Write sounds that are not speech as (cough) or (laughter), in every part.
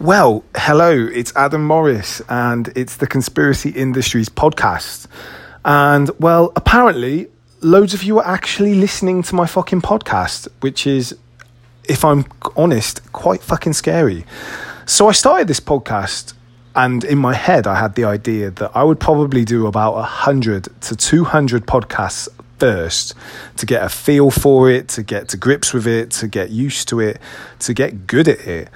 Well, hello, it's Adam Morris, and it's the Conspiracy Industries podcast. And, well, apparently, loads of you are actually listening to my fucking podcast, which is, if I'm honest, quite fucking scary. So I started this podcast, and in my head, I had the idea that I would probably do about 100 to 200 podcasts first to get a feel for it, to get to grips with it, to get used to it, to get good at it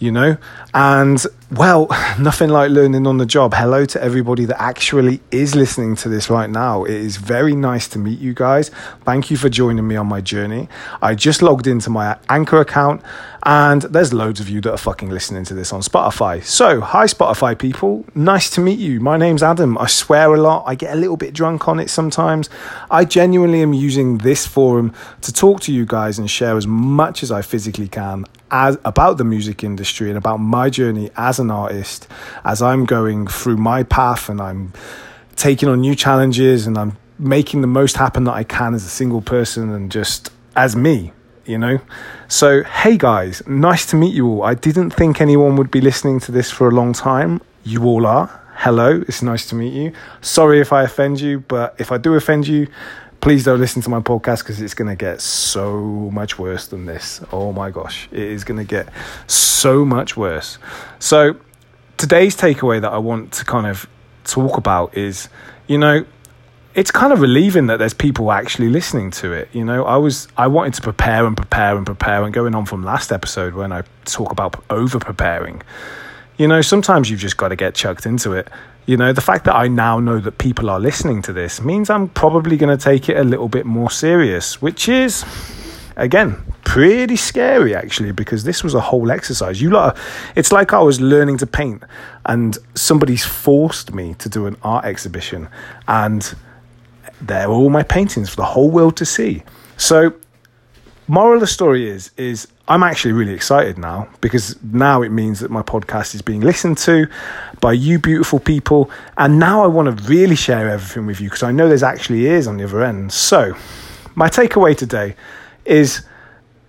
you know? And well, (laughs) nothing like learning on the job. Hello to everybody that actually is listening to this right now. It is very nice to meet you guys. Thank you for joining me on my journey. I just logged into my Anchor account and there's loads of you that are fucking listening to this on Spotify. So, hi, Spotify people. Nice to meet you. My name's Adam. I swear a lot. I get a little bit drunk on it sometimes. I genuinely am using this forum to talk to you guys and share as much as I physically can as, about the music industry and about my journey as an artist as I'm going through my path and I'm taking on new challenges and I'm making the most happen that I can as a single person and just as me you know? So, hey guys, nice to meet you all. I didn't think anyone would be listening to this for a long time. You all are. Hello, it's nice to meet you. Sorry if I offend you, but if I do offend you, please don't listen to my podcast because it's going to get so much worse than this. Oh my gosh, it is going to get so much worse. So, today's takeaway that I want to kind of talk about is, you know, it's kind of relieving that there's people actually listening to it. You know, I was I wanted to prepare and prepare and prepare and going on from last episode when I talk about over preparing. You know, sometimes you've just got to get chucked into it. You know, the fact that I now know that people are listening to this means I'm probably going to take it a little bit more serious, which is again pretty scary actually because this was a whole exercise you lot it's like i was learning to paint and somebody's forced me to do an art exhibition and they're all my paintings for the whole world to see. So, moral of the story is is I'm actually really excited now because now it means that my podcast is being listened to by you beautiful people and now I want to really share everything with you because I know there's actually ears on the other end. So, my takeaway today is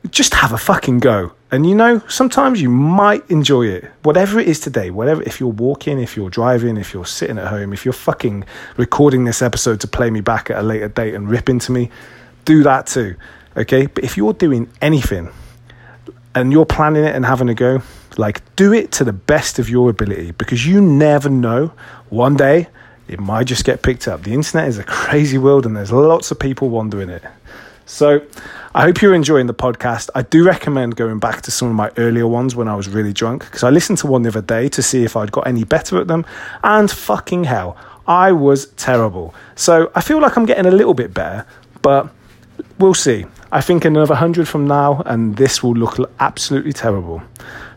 just have a fucking go. And you know, sometimes you might enjoy it. Whatever it is today, whatever, if you're walking, if you're driving, if you're sitting at home, if you're fucking recording this episode to play me back at a later date and rip into me, do that too. Okay. But if you're doing anything and you're planning it and having a go, like do it to the best of your ability because you never know. One day it might just get picked up. The internet is a crazy world and there's lots of people wandering it. So I hope you're enjoying the podcast. I do recommend going back to some of my earlier ones when I was really drunk because I listened to one the other day to see if I'd got any better at them. And fucking hell, I was terrible. So I feel like I'm getting a little bit better, but we'll see. I think another 100 from now, and this will look absolutely terrible.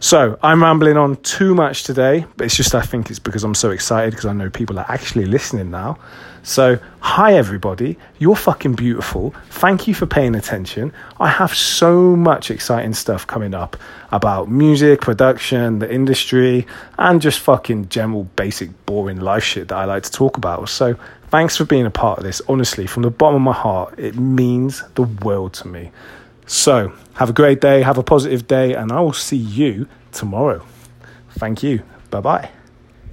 So, I'm rambling on too much today, but it's just I think it's because I'm so excited because I know people are actually listening now. So, hi everybody, you're fucking beautiful. Thank you for paying attention. I have so much exciting stuff coming up about music, production, the industry, and just fucking general basic boring life shit that I like to talk about. So, thanks for being a part of this. Honestly, from the bottom of my heart, it means the world to me. So, have a great day, have a positive day, and I will see you tomorrow. Thank you. Bye bye.